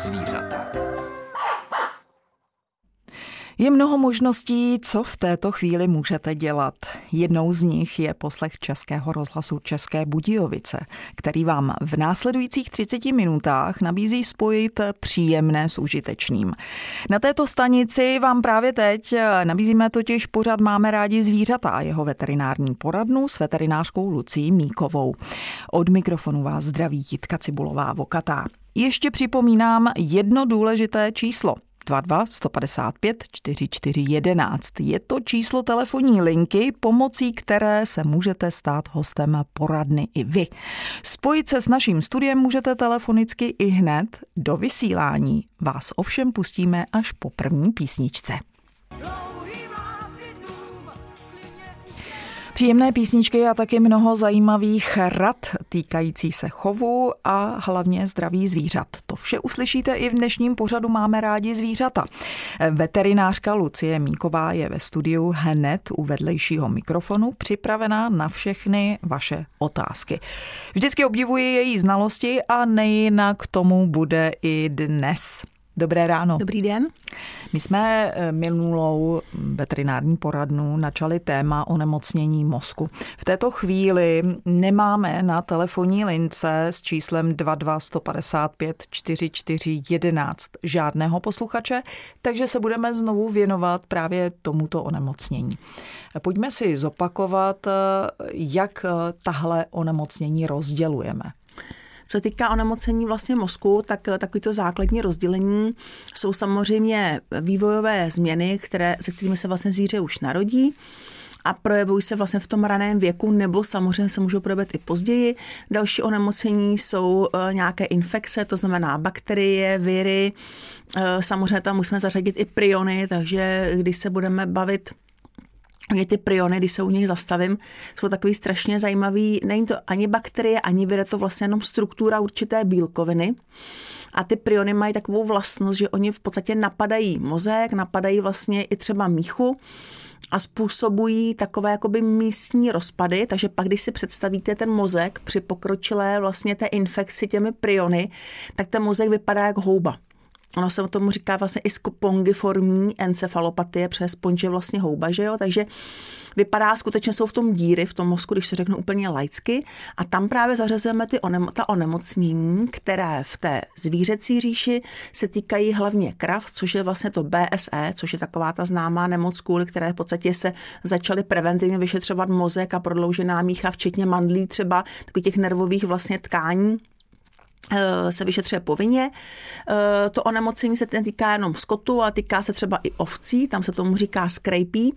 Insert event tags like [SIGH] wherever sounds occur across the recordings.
zvířata. Je mnoho možností, co v této chvíli můžete dělat. Jednou z nich je poslech Českého rozhlasu České Budějovice, který vám v následujících 30 minutách nabízí spojit příjemné s užitečným. Na této stanici vám právě teď nabízíme totiž pořád Máme rádi zvířata a jeho veterinární poradnu s veterinářkou Lucí Míkovou. Od mikrofonu vás zdraví Jitka Cibulová Vokatá. Ještě připomínám jedno důležité číslo – 22 155 44 11. Je to číslo telefonní linky, pomocí které se můžete stát hostem poradny i vy. Spojit se s naším studiem můžete telefonicky i hned do vysílání. Vás ovšem pustíme až po první písničce. Příjemné písničky a taky mnoho zajímavých rad týkající se chovu a hlavně zdraví zvířat. To vše uslyšíte i v dnešním pořadu Máme rádi zvířata. Veterinářka Lucie Míková je ve studiu hned u vedlejšího mikrofonu připravená na všechny vaše otázky. Vždycky obdivuji její znalosti a nejinak tomu bude i dnes. Dobré ráno. Dobrý den. My jsme eh, minulou veterinární poradnu načali téma onemocnění mozku. V této chvíli nemáme na telefonní lince s číslem 22155 4411 žádného posluchače, takže se budeme znovu věnovat právě tomuto onemocnění. Pojďme si zopakovat, eh, jak eh, tahle onemocnění rozdělujeme. Co týká onemocnění vlastně mozku, tak eh, takovýto základní rozdělení jsou samozřejmě vývojové změny, které, se kterými se vlastně zvíře už narodí a projevují se vlastně v tom raném věku, nebo samozřejmě se můžou projevit i později. Další onemocnění jsou eh, nějaké infekce, to znamená bakterie, viry. Eh, samozřejmě tam musíme zařadit i priony, takže když se budeme bavit je ty priony, když se u nich zastavím, jsou takový strašně zajímavý. Není to ani bakterie, ani vir, to vlastně jenom struktura určité bílkoviny. A ty priony mají takovou vlastnost, že oni v podstatě napadají mozek, napadají vlastně i třeba míchu a způsobují takové jakoby místní rozpady, takže pak, když si představíte ten mozek při pokročilé vlastně té infekci těmi priony, tak ten mozek vypadá jako houba. Ono se o tomu říká vlastně i spongiformní encefalopatie, přes sponge je vlastně houba, že jo? Takže vypadá, skutečně jsou v tom díry v tom mozku, když se řeknu úplně laicky, a tam právě zařazujeme ty onem, ta onemocnění, které v té zvířecí říši se týkají hlavně krav, což je vlastně to BSE, což je taková ta známá nemoc, kvůli které v podstatě se začaly preventivně vyšetřovat mozek a prodloužená mícha, včetně mandlí třeba, takových těch nervových vlastně tkání se vyšetřuje povinně. Eh, to onemocnění se týká jenom skotu, ale týká se třeba i ovcí, tam se tomu říká skrejpí.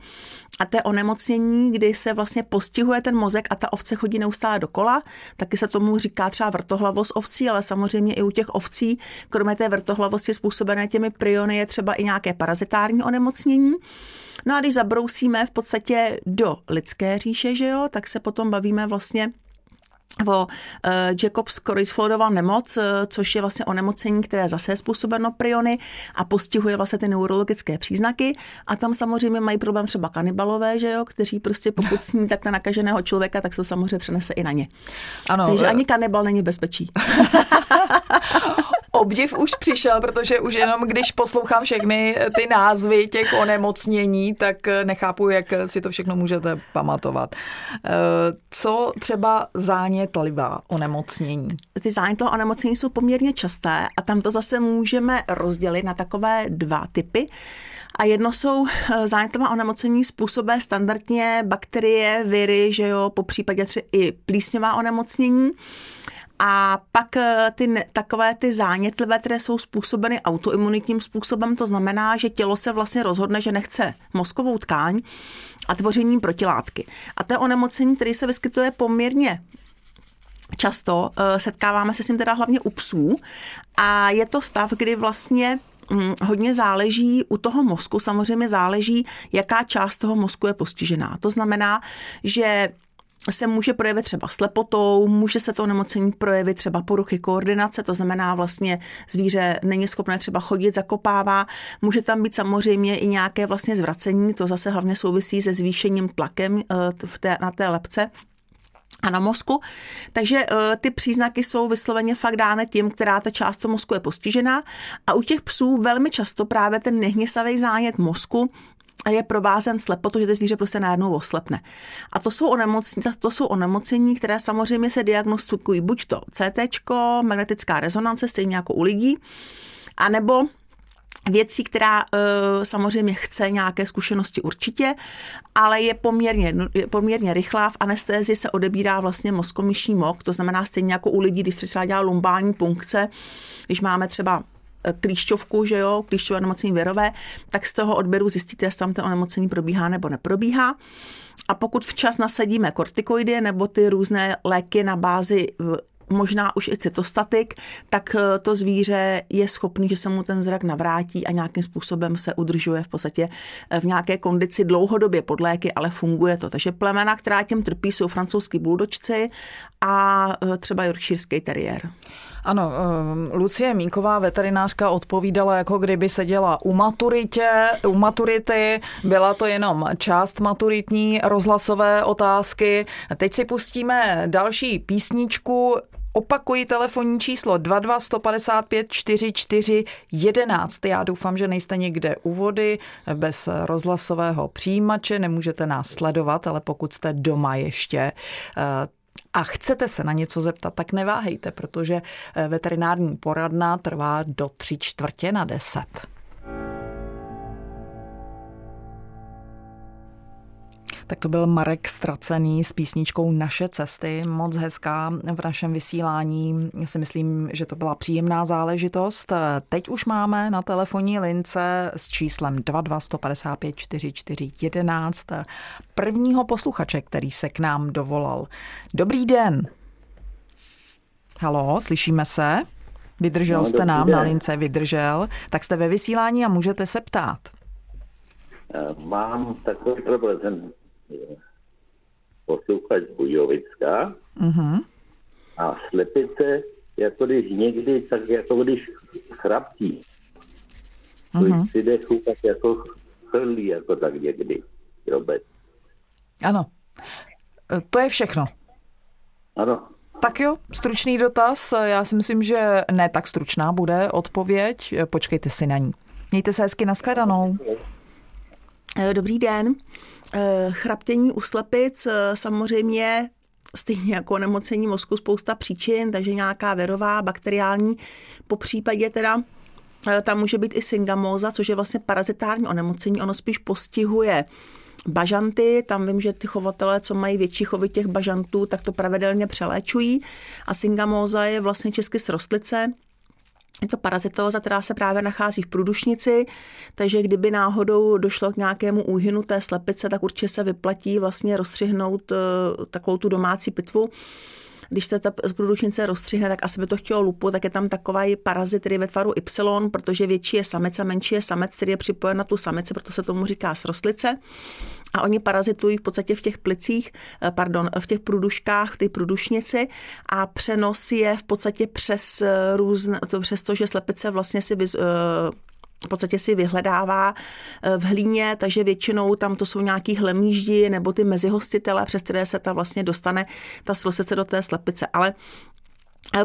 A to je onemocnění, kdy se vlastně postihuje ten mozek a ta ovce chodí neustále dokola. Taky se tomu říká třeba vrtohlavost ovcí, ale samozřejmě i u těch ovcí, kromě té vrtohlavosti způsobené těmi priony, je třeba i nějaké parazitární onemocnění. No a když zabrousíme v podstatě do lidské říše, že jo, tak se potom bavíme vlastně o uh, Jacobs Creutzfeldova nemoc, uh, což je vlastně onemocnění, které zase je způsobeno priony a postihuje vlastně ty neurologické příznaky. A tam samozřejmě mají problém třeba kanibalové, že jo, kteří prostě pokud sní tak na nakaženého člověka, tak se to samozřejmě přenese i na ně. Ano, Takže uh... ani kanibal není bezpečí. [LAUGHS] obdiv už přišel, protože už jenom když poslouchám všechny ty názvy těch onemocnění, tak nechápu, jak si to všechno můžete pamatovat. Eh, co třeba zánětlivá onemocnění? Ty zánětlivé onemocnění jsou poměrně časté a tam to zase můžeme rozdělit na takové dva typy. A jedno jsou eh, zánětlivá onemocnění způsobé standardně bakterie, viry, že jo, po případě třeba i plísňová onemocnění. A pak eh, ty takové ty zánětlivé, které jsou způsobeny autoimunitním způsobem, to znamená, že tělo se vlastně rozhodne, že nechce mozkovou tkáň a tvořením protilátky. A to je onemocnění, které se vyskytuje poměrně často, eh, setkáváme se s tím teda hlavně u psů a je to stav, kdy vlastně hm, hodně záleží u toho mozku, samozřejmě záleží, jaká část toho mozku je postižená. To znamená, že se může projevit třeba slepotou, může se to onemocnění projevit třeba poruchy koordinace, to znamená vlastně zvíře není schopné třeba chodit, zakopává, může tam být samozřejmě i nějaké vlastně zvracení, to zase hlavně souvisí se zvýšením tlakem eh, v té, na té lepce a na mozku. Takže uh, ty příznaky jsou vysloveně fakt dány tím, která ta část toho mozku je postižená. A u těch psů velmi často právě ten nehněsavý zánět mozku je provázen slepotou, že to zvíře prostě najednou oslepne. A to jsou, onemocnění, to jsou onemocnění, které samozřejmě se diagnostikují buď to CT, magnetická rezonance, stejně jako u lidí, anebo věcí, která uh, samozřejmě chce nějaké zkušenosti určitě, ale je poměrně, je poměrně rychlá. V anestézii se odebírá vlastně mozkomyšní mok, to znamená stejně jako u lidí, když se třeba dělá lumbální punkce, když máme třeba klíšťovku, že jo, klíšťové onemocnění věrové, tak z toho odběru zjistíte, jestli tam to onemocnění probíhá nebo neprobíhá. A pokud včas nasadíme kortikoidy nebo ty různé léky na bázi možná už i cytostatik, tak eh, to zvíře je schopný, že se mu ten zrak navrátí a nějakým způsobem se udržuje v podstatě eh, v nějaké kondici dlouhodobě pod léky, ale funguje to. Takže plemena, která tím trpí, jsou francouzský buldočci a eh, třeba yorkshireský teriér. Ano, Lucie Mínková, veterinářka, odpovídala, jako kdyby seděla u maturitě, u maturity, byla to jenom část maturitní rozhlasové otázky. Teď si pustíme další písničku, Opakuji telefonní číslo 22 155 44 11. Já doufám, že nejste někde u vody bez rozhlasového přijímače, nemůžete nás sledovat, ale pokud jste doma ještě, eh, a chcete se na něco zeptat, tak neváhejte, protože eh, veterinární poradna trvá do tři čtvrtě na deset. Tak to byl Marek Stracený s písničkou Naše cesty, moc hezká v našem vysílání. Já si myslím, že to byla příjemná záležitost. Teď už máme na telefonní lince s číslem 22155 4411 prvního posluchače, který se k nám dovolal. Dobrý den. Halo, slyšíme se? Vydržel no, jste nám den. na lince, vydržel. Tak jste ve vysílání a můžete se ptát. Mám takový problém posluchač Bujovická uh-huh. a slepice, jako když někdy, tak jako když chraptí. Uh-huh. Když si dechu, tak jako chrlí, jako tak někdy. Robec. Ano. E, to je všechno. Ano. Tak jo, stručný dotaz. Já si myslím, že ne tak stručná bude odpověď. Počkejte si na ní. Mějte se hezky, nashledanou. Eh, dobrý den. Eh, chraptění u slepic eh, samozřejmě stejně jako nemocení mozku spousta příčin, takže nějaká verová, bakteriální, po případě teda tam může být i syngamóza, což je vlastně parazitární onemocnění, ono spíš postihuje bažanty, tam vím, že ty chovatelé, co mají větší chovy těch bažantů, tak to pravidelně přeléčují. A syngamóza je vlastně česky srostlice, je to parazitóza, která se právě nachází v průdušnici, takže kdyby náhodou došlo k nějakému úhynu té slepice, tak určitě se vyplatí vlastně rozstřihnout eh, takovou tu domácí pitvu když se ta z průdušnice rozstřihne, tak asi by to chtělo lupu, tak je tam takový parazit, který je ve tvaru Y, protože větší je samec a menší je samec, který je připojen na tu samici, proto se tomu říká srostlice. A oni parazitují v podstatě v těch plicích, eh, pardon, v těch průduškách, té průdušnici a přenos je v podstatě přes eh, různé, to přes to, že slepice vlastně si vys, eh, v podstatě si vyhledává v hlíně, takže většinou tam to jsou nějaký hlemíždi nebo ty mezihostitele, přes které se ta vlastně dostane ta slosice do té slepice. Ale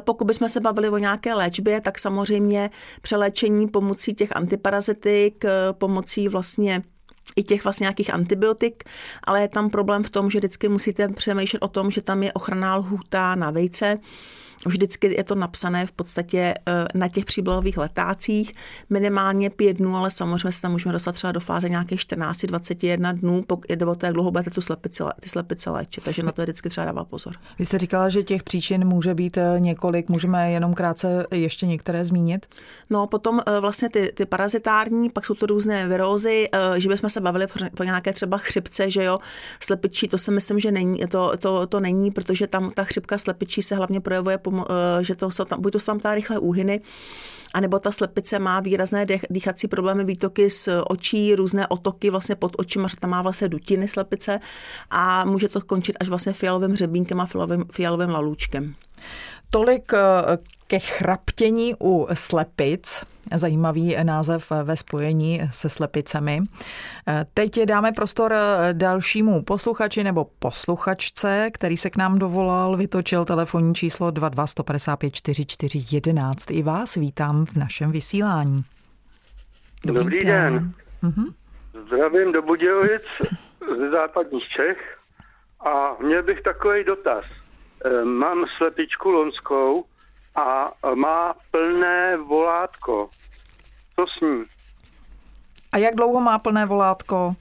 pokud bychom se bavili o nějaké léčbě, tak samozřejmě přeléčení pomocí těch antiparazitik, pomocí vlastně i těch vlastně nějakých antibiotik, ale je tam problém v tom, že vždycky musíte přemýšlet o tom, že tam je ochranná lhůta na vejce, Vždycky je to napsané v podstatě eh, na těch příbalových letácích, minimálně pět dnů, ale samozřejmě se tam můžeme dostat třeba do fáze nějakých 14-21 dnů, jde o to, jak dlouho budete tu slepici, ty slepice léčit, takže na to je vždycky třeba dává pozor. Vy jste říkala, že těch příčin může být eh, několik, můžeme jenom krátce ještě některé zmínit? No, potom eh, vlastně ty, ty parazitární, pak jsou to různé virózy, že bychom se bavili po nějaké třeba chřipce, že jo, slepičí, to si myslím, že není, to, to, to není, protože tam ta chřipka slepičí se hlavně projevuje Eh, že to jsou tam, buď to jsou tam ta rychlé úhyny, anebo ta slepice má výrazné dýchací problémy, výtoky z očí, různé otoky vlastně pod očima, že tam má vlastně dutiny slepice a může to končit až vlastně fialovým hřebínkem a fialovým, fialovým lalůčkem. Tolik eh, ke chraptění u slepic. Zajímavý název ve spojení se slepicemi. Eh, teď dáme prostor eh, dalšímu posluchači nebo posluchačce, který se k nám dovolal, vytočil telefonní číslo 22 155 44 11. I vás vítám v našem vysílání. Dobrý, Dobrý den. den. Mhm. Zdravím do Budějovic ze západních Čech a měl bych takový dotaz. Eh, mám slepičku lonskou a má plné volátko. Co s ní? A jak dlouho má plné volátko?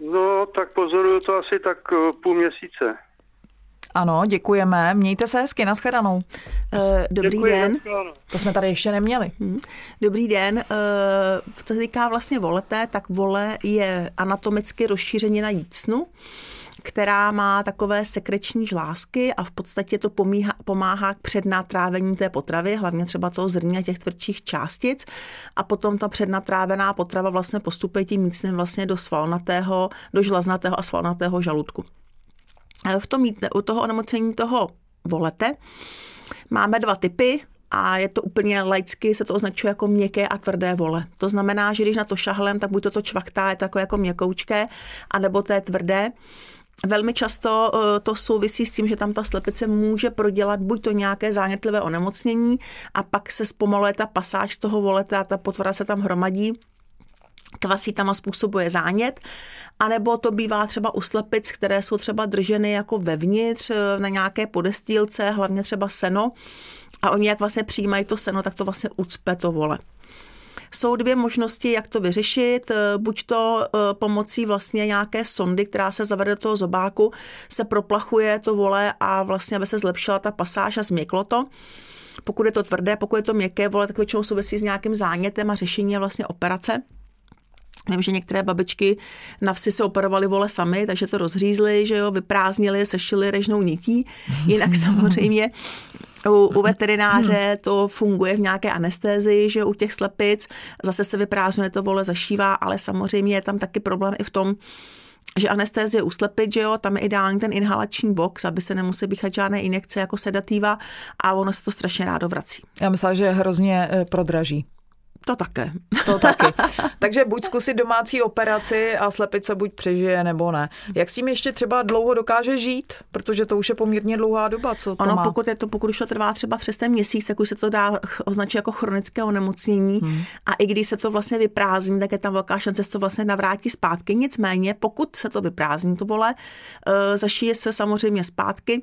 No, tak pozoruju to asi tak eh, půl měsíce. Ano, děkujeme. Mějte se hezky, nashledanou. Dobrý Děkuji, den. To jsme tady ještě neměli. Hmm. Dobrý den. Co se týká vlastně volete, tak vole je anatomicky rozšířeně na jícnu která má takové sekreční žlázky a v podstatě to pomíha, pomáhá k přednatrávení té potravy, hlavně třeba toho zrní a těch tvrdších částic a potom ta přednatrávená potrava vlastně postupuje tím mícnem vlastně do svalnatého, do žlaznatého a svalnatého žaludku. V tom, u toho onemocnění toho volete máme dva typy a je to úplně laicky, se to označuje jako měkké a tvrdé vole. To znamená, že když na to šahlem, tak buď to, to čvachtá, je to jako, jako měkoučké, anebo to je tvrdé. Velmi často eh, to souvisí s tím, že tam ta slepice může prodělat buď to nějaké zánětlivé onemocnění a pak se zpomaluje ta pasáž z toho voleta ta potvora se tam hromadí kvasí tam a způsobuje zánět, anebo to bývá třeba u slepic, které jsou třeba drženy jako vevnitř eh, na nějaké podestýlce, hlavně třeba seno a oni jak vlastně přijímají to seno, tak to vlastně ucpe to vole. Jsou dvě možnosti, jak to vyřešit. Eh, buď to eh, pomocí vlastně nějaké sondy, která se zavede do toho zobáku, se proplachuje to vole a vlastně, aby se zlepšila ta pasáž a změklo to. Pokud je to tvrdé, pokud je to měkké vole, tak většinou souvisí s nějakým zánětem a řešení je vlastně operace. Vím, že některé babičky na vsi se operovaly vole sami, takže to rozřízli, že jo, vyprázdnili, sešili režnou nití. Jinak [LAUGHS] samozřejmě u, u veterináře to funguje v nějaké anestézii, že u těch slepic zase se vyprázdňuje to vole, zašívá, ale samozřejmě je tam taky problém i v tom, že anestézie u slepic, že jo, tam je ideální ten inhalační box, aby se nemusí bíchat žádné injekce jako sedativa a ono se to strašně rádo vrací. Já myslím, že hrozně eh, prodraží. To také. To taky. [LAUGHS] Takže buď zkusit domácí operaci a slepice buď přežije nebo ne. Jak s tím ještě třeba dlouho dokáže žít? Protože to už je poměrně dlouhá doba, co to ono, má. pokud, je to, pokud už to trvá třeba přes ten měsíc, tak už se to dá označit jako chronické onemocnění. Hmm. A i když se to vlastně vyprázdní, tak je tam velká šance, že to vlastně navrátí zpátky. Nicméně, pokud se to vyprázdní, to vole, eh, zašije se samozřejmě zpátky,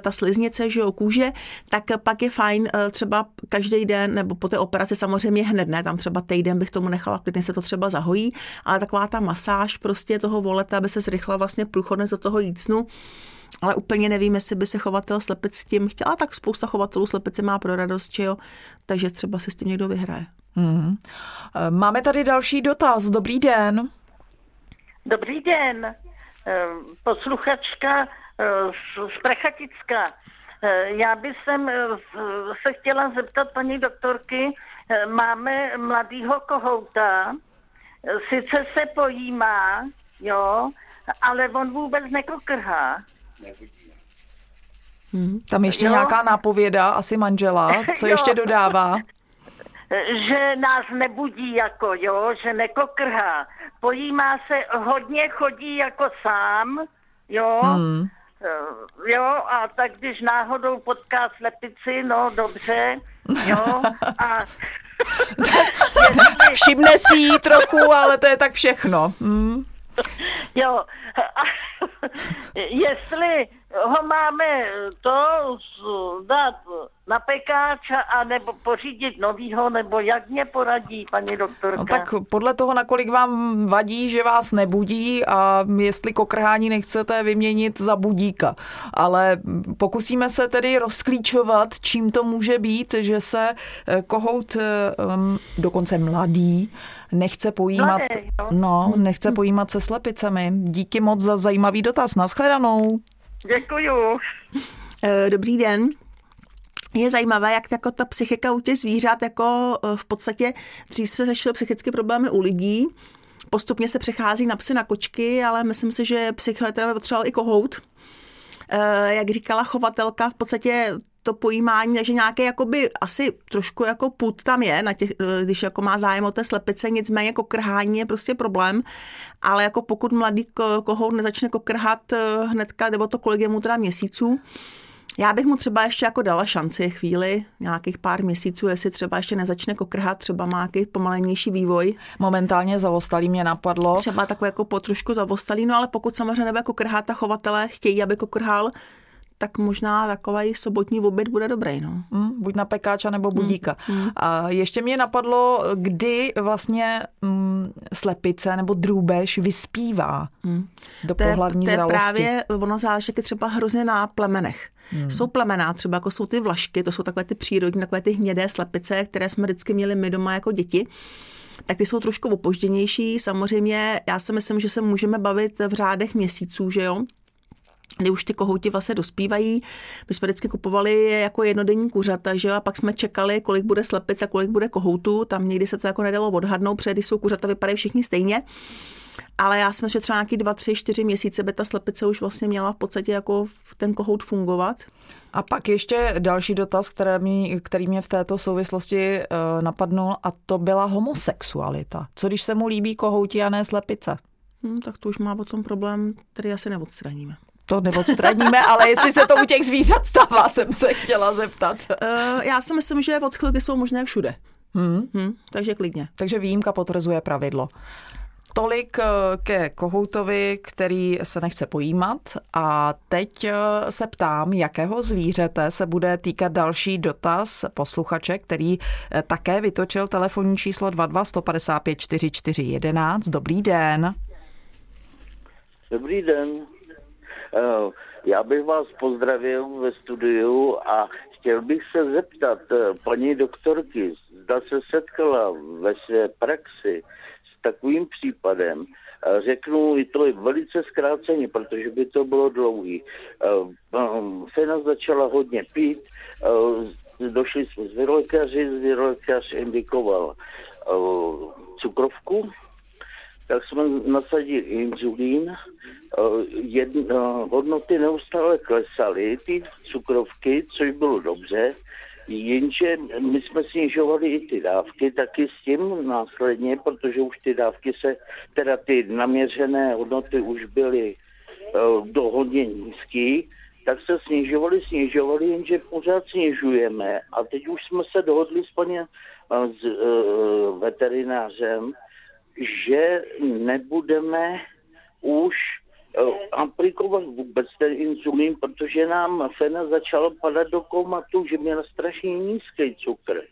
ta sliznice, že jo, kůže, tak pak je fajn eh, třeba každý den, nebo po té operaci samozřejmě hned ne, tam třeba týden bych tomu nechala, klidně se to třeba zahojí, ale taková ta masáž prostě toho voleta, aby se zrychla vlastně průchodnost do toho jícnu, ale úplně nevím, jestli by se chovatel slepic s tím chtěla, tak spousta chovatelů slepice má pro radost, že jo, takže třeba se s tím někdo vyhraje. Mm. Máme tady další dotaz. Dobrý den. Dobrý den. Posluchačka z Prachatická. Eh, já bych sem eh, se chtěla zeptat paní doktorky, eh, máme mladýho kohouta, sice se pojímá, jo, ale on vůbec nekokrhá. Hmm, tam ještě jo. nějaká nápověda, asi manžela, [LAUGHS] co ještě dodává? že nás nebudí jako, jo, že nekokrhá. Pojímá se, hodně chodí jako sám, jo, hmm. Eh, jo, a tak když náhodou potká slepici, no dobře, jo, a... [LAUGHS] Všimne si jí trochu, ale to je tak všechno. Hmm. Jo, a [LAUGHS] jestli ho máme to dát na pekáč a nebo pořídit novýho, nebo jak mě poradí paní doktorka? No tak podle toho, nakolik vám vadí, že vás nebudí a jestli kokrhání nechcete vyměnit za budíka. Ale pokusíme se tedy rozklíčovat, čím to může být, že se eh, kohout um, dokonce mladý nechce pojímat, Mladý, no, nechce pojímat se slepicemi. Díky moc za zajímavý dotaz. Naschledanou. Děkuju. Eh, dobrý den. Je zajímavé, jak jako ta psychika u těch zvířat, jako eh, v podstatě dřív se řešily psychické problémy u lidí, postupně se přechází na psy, na kočky, ale myslím si, že psychiatra potřeboval i kohout. Eh, jak říkala chovatelka, v podstatě to pojímání, takže nějaký jakoby asi trošku jako put tam je, na těch, eh, když jako má zájem o té slepice, nicméně kokrhání je prostě problém, ale jako pokud mladý kohout nezačne kokrhat eh, hnedka, nebo to kolik je mu teda měsíců, já bych mu třeba ještě jako dala šanci chvíli, nějakých pár měsíců, jestli třeba ještě nezačne kokrhat, třeba má nějaký pomalenější vývoj. Momentálně zavostalý mě napadlo. Třeba takové jako po trošku zavostalý, no ale pokud samozřejmě nebude kokrhat a chovatelé chtějí, aby kokrhal, tak možná takový sobotní oběd bude dobrý. No. Mm, buď na pekáča nebo budíka. Mm, mm. A ještě mě napadlo, kdy vlastně mm, slepice nebo drůbež vyspívá mm. do pohlavní to je, to je právě, ono záleží třeba hrozně na plemenech. Hmm. Jsou plemená, třeba jako jsou ty vlašky, to jsou takové ty přírodní, takové ty hnědé slepice, které jsme vždycky měli my doma jako děti tak ty jsou trošku opožděnější. Samozřejmě já si myslím, že se můžeme bavit v řádech měsíců, že jo, kdy už ty kohouti vlastně dospívají. My jsme vždycky kupovali jako jednodenní kuřata, že jo, a pak jsme čekali, kolik bude slepic a kolik bude kohoutů. Tam někdy se to jako nedalo odhadnout, protože když jsou kuřata, vypadají všichni stejně. Ale já jsem že třeba nějaký dva, tři, čtyři měsíce by ta slepice už vlastně měla v podstatě jako ten kohout fungovat. A pak ještě další dotaz, který mě, který mě v této souvislosti uh, napadnul, a to byla homosexualita. Co když se mu líbí kohouti a ne slepice? Hmm, tak to už má potom problém, který asi neodstraníme to neodstraníme, [LAUGHS] ale jestli se to u těch zvířat stává, jsem se chtěla zeptat. Uh, já si myslím, že odchylky jsou možné všude. Hmm. Hmm, takže klidně. Takže výjimka potvrzuje pravidlo. Tolik eh, ke kohoutovi, který se nechce pojímat a teď eh, se ptám, jakého zvířete se bude týkat další dotaz posluchače, který také vytočil telefonní číslo 22 155 4411. Dobrý den. Dobrý den. Eh, já bych vás pozdravil ve studiu a chtěl bych se zeptat eh, paní doktorky, zda se setkala ve své praxi s takovým případem, eh, řeknu i to velice zkráceně, protože by to bylo dlouhý. Fena začala hodně pít, došli jsme z vyrolékaři, vyrolékař indikoval cukrovku, tak jsme nasadili inzulín, jedn, hodnoty neustále klesaly, ty cukrovky, což bylo dobře, jenže my jsme snižovali i ty dávky taky s tím následně, protože už ty dávky se, teda ty naměřené hodnoty už byly uh, do hodně nízký, tak se snižovali, snižovali, jenže pořád snižujeme. A teď už jsme se dohodli s paní s, uh, veterinářem, že nebudeme už uh, aplikovat vůbec ten insulín, protože nám Fena začala padat do komatu, že měla strašně nízký cukr.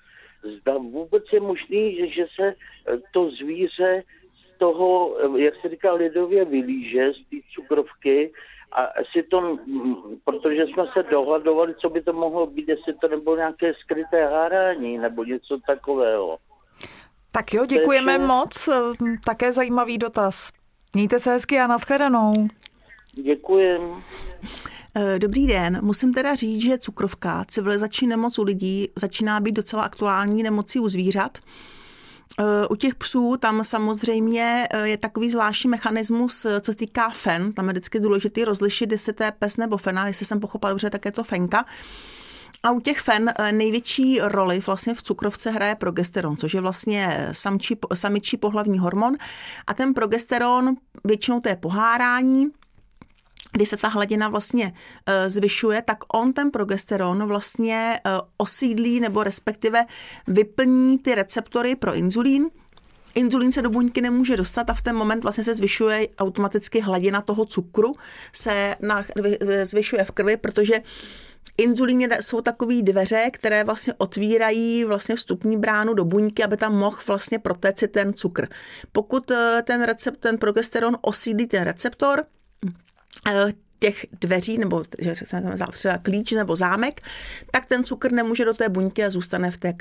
Zda vůbec je možný, že, že se eh, to zvíře z toho, eh, jak se říká lidově, vylíže z té cukrovky a si to, protože jsme se dohadovali, co by to mohlo být, jestli to nebylo nějaké skryté hárání nebo něco takového. Tak jo, děkujeme moc. Také zajímavý dotaz. Mějte se hezky a nashledanou. Děkujem. Eh, dobrý den. Musím teda říct, že cukrovka, civilizační nemoc u lidí, začíná být docela aktuální nemocí u zvířat. Eh, u těch psů tam samozřejmě eh, je takový zvláštní mechanismus, co týká fen. Tam je vždycky důležité rozlišit, jestli to je pes nebo fena. Jestli jsem pochopila dobře, tak je to fenka. A u těch fen eh, největší roli vlastně v cukrovce hraje progesteron, což je vlastně samčí, samičí pohlavní hormon. A ten progesteron většinou to je pohárání, kdy se ta hladina vlastně eh, zvyšuje, tak on ten progesteron vlastně eh, osídlí nebo respektive vyplní ty receptory pro inzulín, Inzulín se do buňky nemůže dostat a v ten moment vlastně se zvyšuje automaticky hladina toho cukru, se na, zvyšuje v krvi, protože Inzulín jsou takové dveře, které vlastně otvírají vlastně vstupní bránu do buňky, aby tam mohl vlastně protéct ten cukr. Pokud eh, ten recept, ten progesteron osídlí ten receptor, eh, těch dveří, nebo že třeba klíč nebo zámek, tak ten cukr nemůže do té buňky a zůstane v té krvi.